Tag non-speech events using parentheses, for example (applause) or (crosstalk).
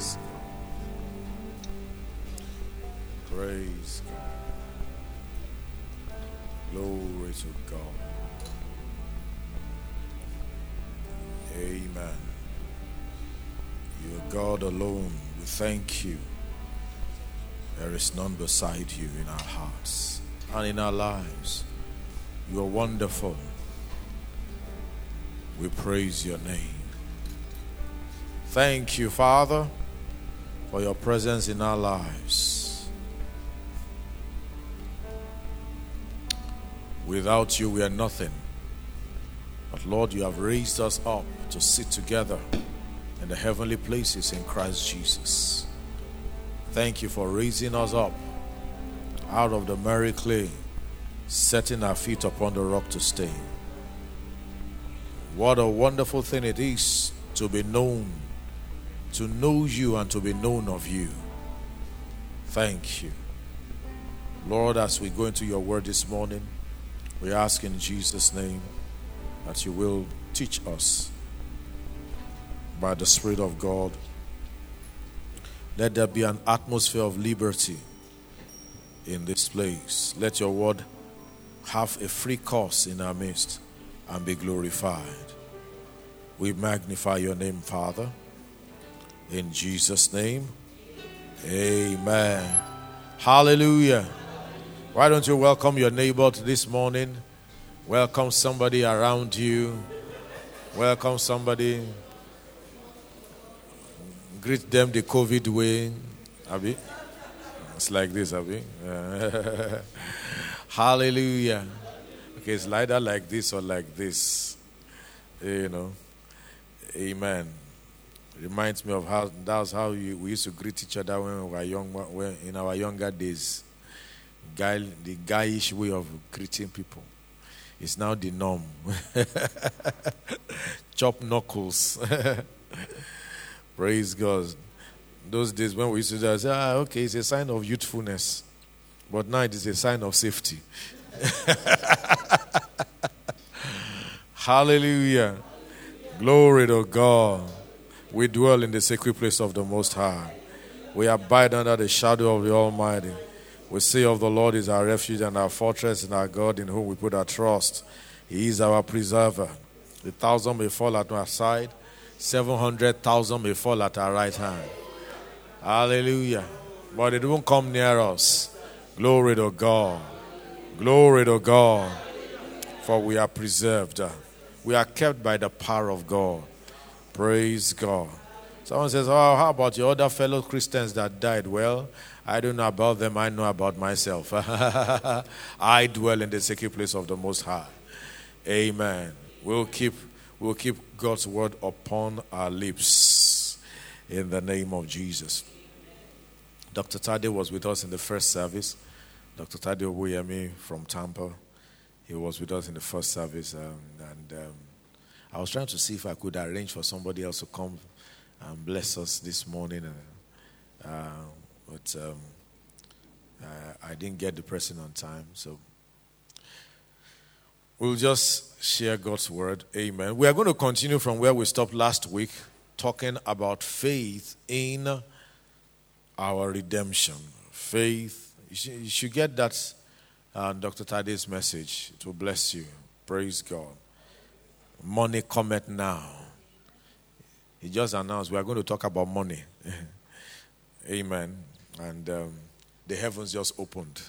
Praise God. Praise God. Glory to God. Amen. You are God alone. We thank you. There is none beside you in our hearts and in our lives. You are wonderful. We praise your name. Thank you, Father, for your presence in our lives. Without you, we are nothing. But Lord, you have raised us up to sit together in the heavenly places in Christ Jesus. Thank you for raising us up out of the merry clay, setting our feet upon the rock to stay. What a wonderful thing it is to be known, to know you and to be known of you. Thank you. Lord, as we go into your word this morning, we ask in Jesus' name that you will teach us by the Spirit of God. Let there be an atmosphere of liberty in this place. Let your word have a free course in our midst and be glorified. We magnify your name, Father. In Jesus' name, amen. Hallelujah. Why don't you welcome your neighbor this morning? Welcome somebody around you. Welcome somebody. Greet them the COVID way. Abby? It's like this, Abby. (laughs) Hallelujah. Okay, it's either like this or like this. You know. Amen. Reminds me of how that's how you, we used to greet each other when we were young, when, in our younger days. Guy, the guyish way of greeting people is now the norm. (laughs) Chop knuckles. (laughs) Praise God. Those days when we used to I say, ah, okay, it's a sign of youthfulness. But now it is a sign of safety. (laughs) Hallelujah. Glory to God. We dwell in the sacred place of the Most High. We abide under the shadow of the Almighty. We say of the Lord is our refuge and our fortress and our God in whom we put our trust. He is our preserver. The thousand may fall at our side, seven hundred thousand may fall at our right hand. Hallelujah. But it won't come near us. Glory to God. Glory to God. For we are preserved. We are kept by the power of God. Praise God. Someone says, Oh, how about your other fellow Christians that died? Well, I don't know about them, I know about myself. (laughs) I dwell in the secret place of the Most High. Amen. We'll keep, we'll keep God's word upon our lips in the name of Jesus. Dr. Tade was with us in the first service. Dr. Tade Obuyemi from Tampa. He was with us in the first service. Um, and um, I was trying to see if I could arrange for somebody else to come and bless us this morning. Uh, but um, uh, I didn't get the person on time. So we'll just share God's word. Amen. We are going to continue from where we stopped last week, talking about faith in our redemption. Faith. You should, you should get that, uh, Dr. Tade's message. It will bless you. Praise God. Money cometh now. He just announced we are going to talk about money. (laughs) Amen. And um, the heavens just opened.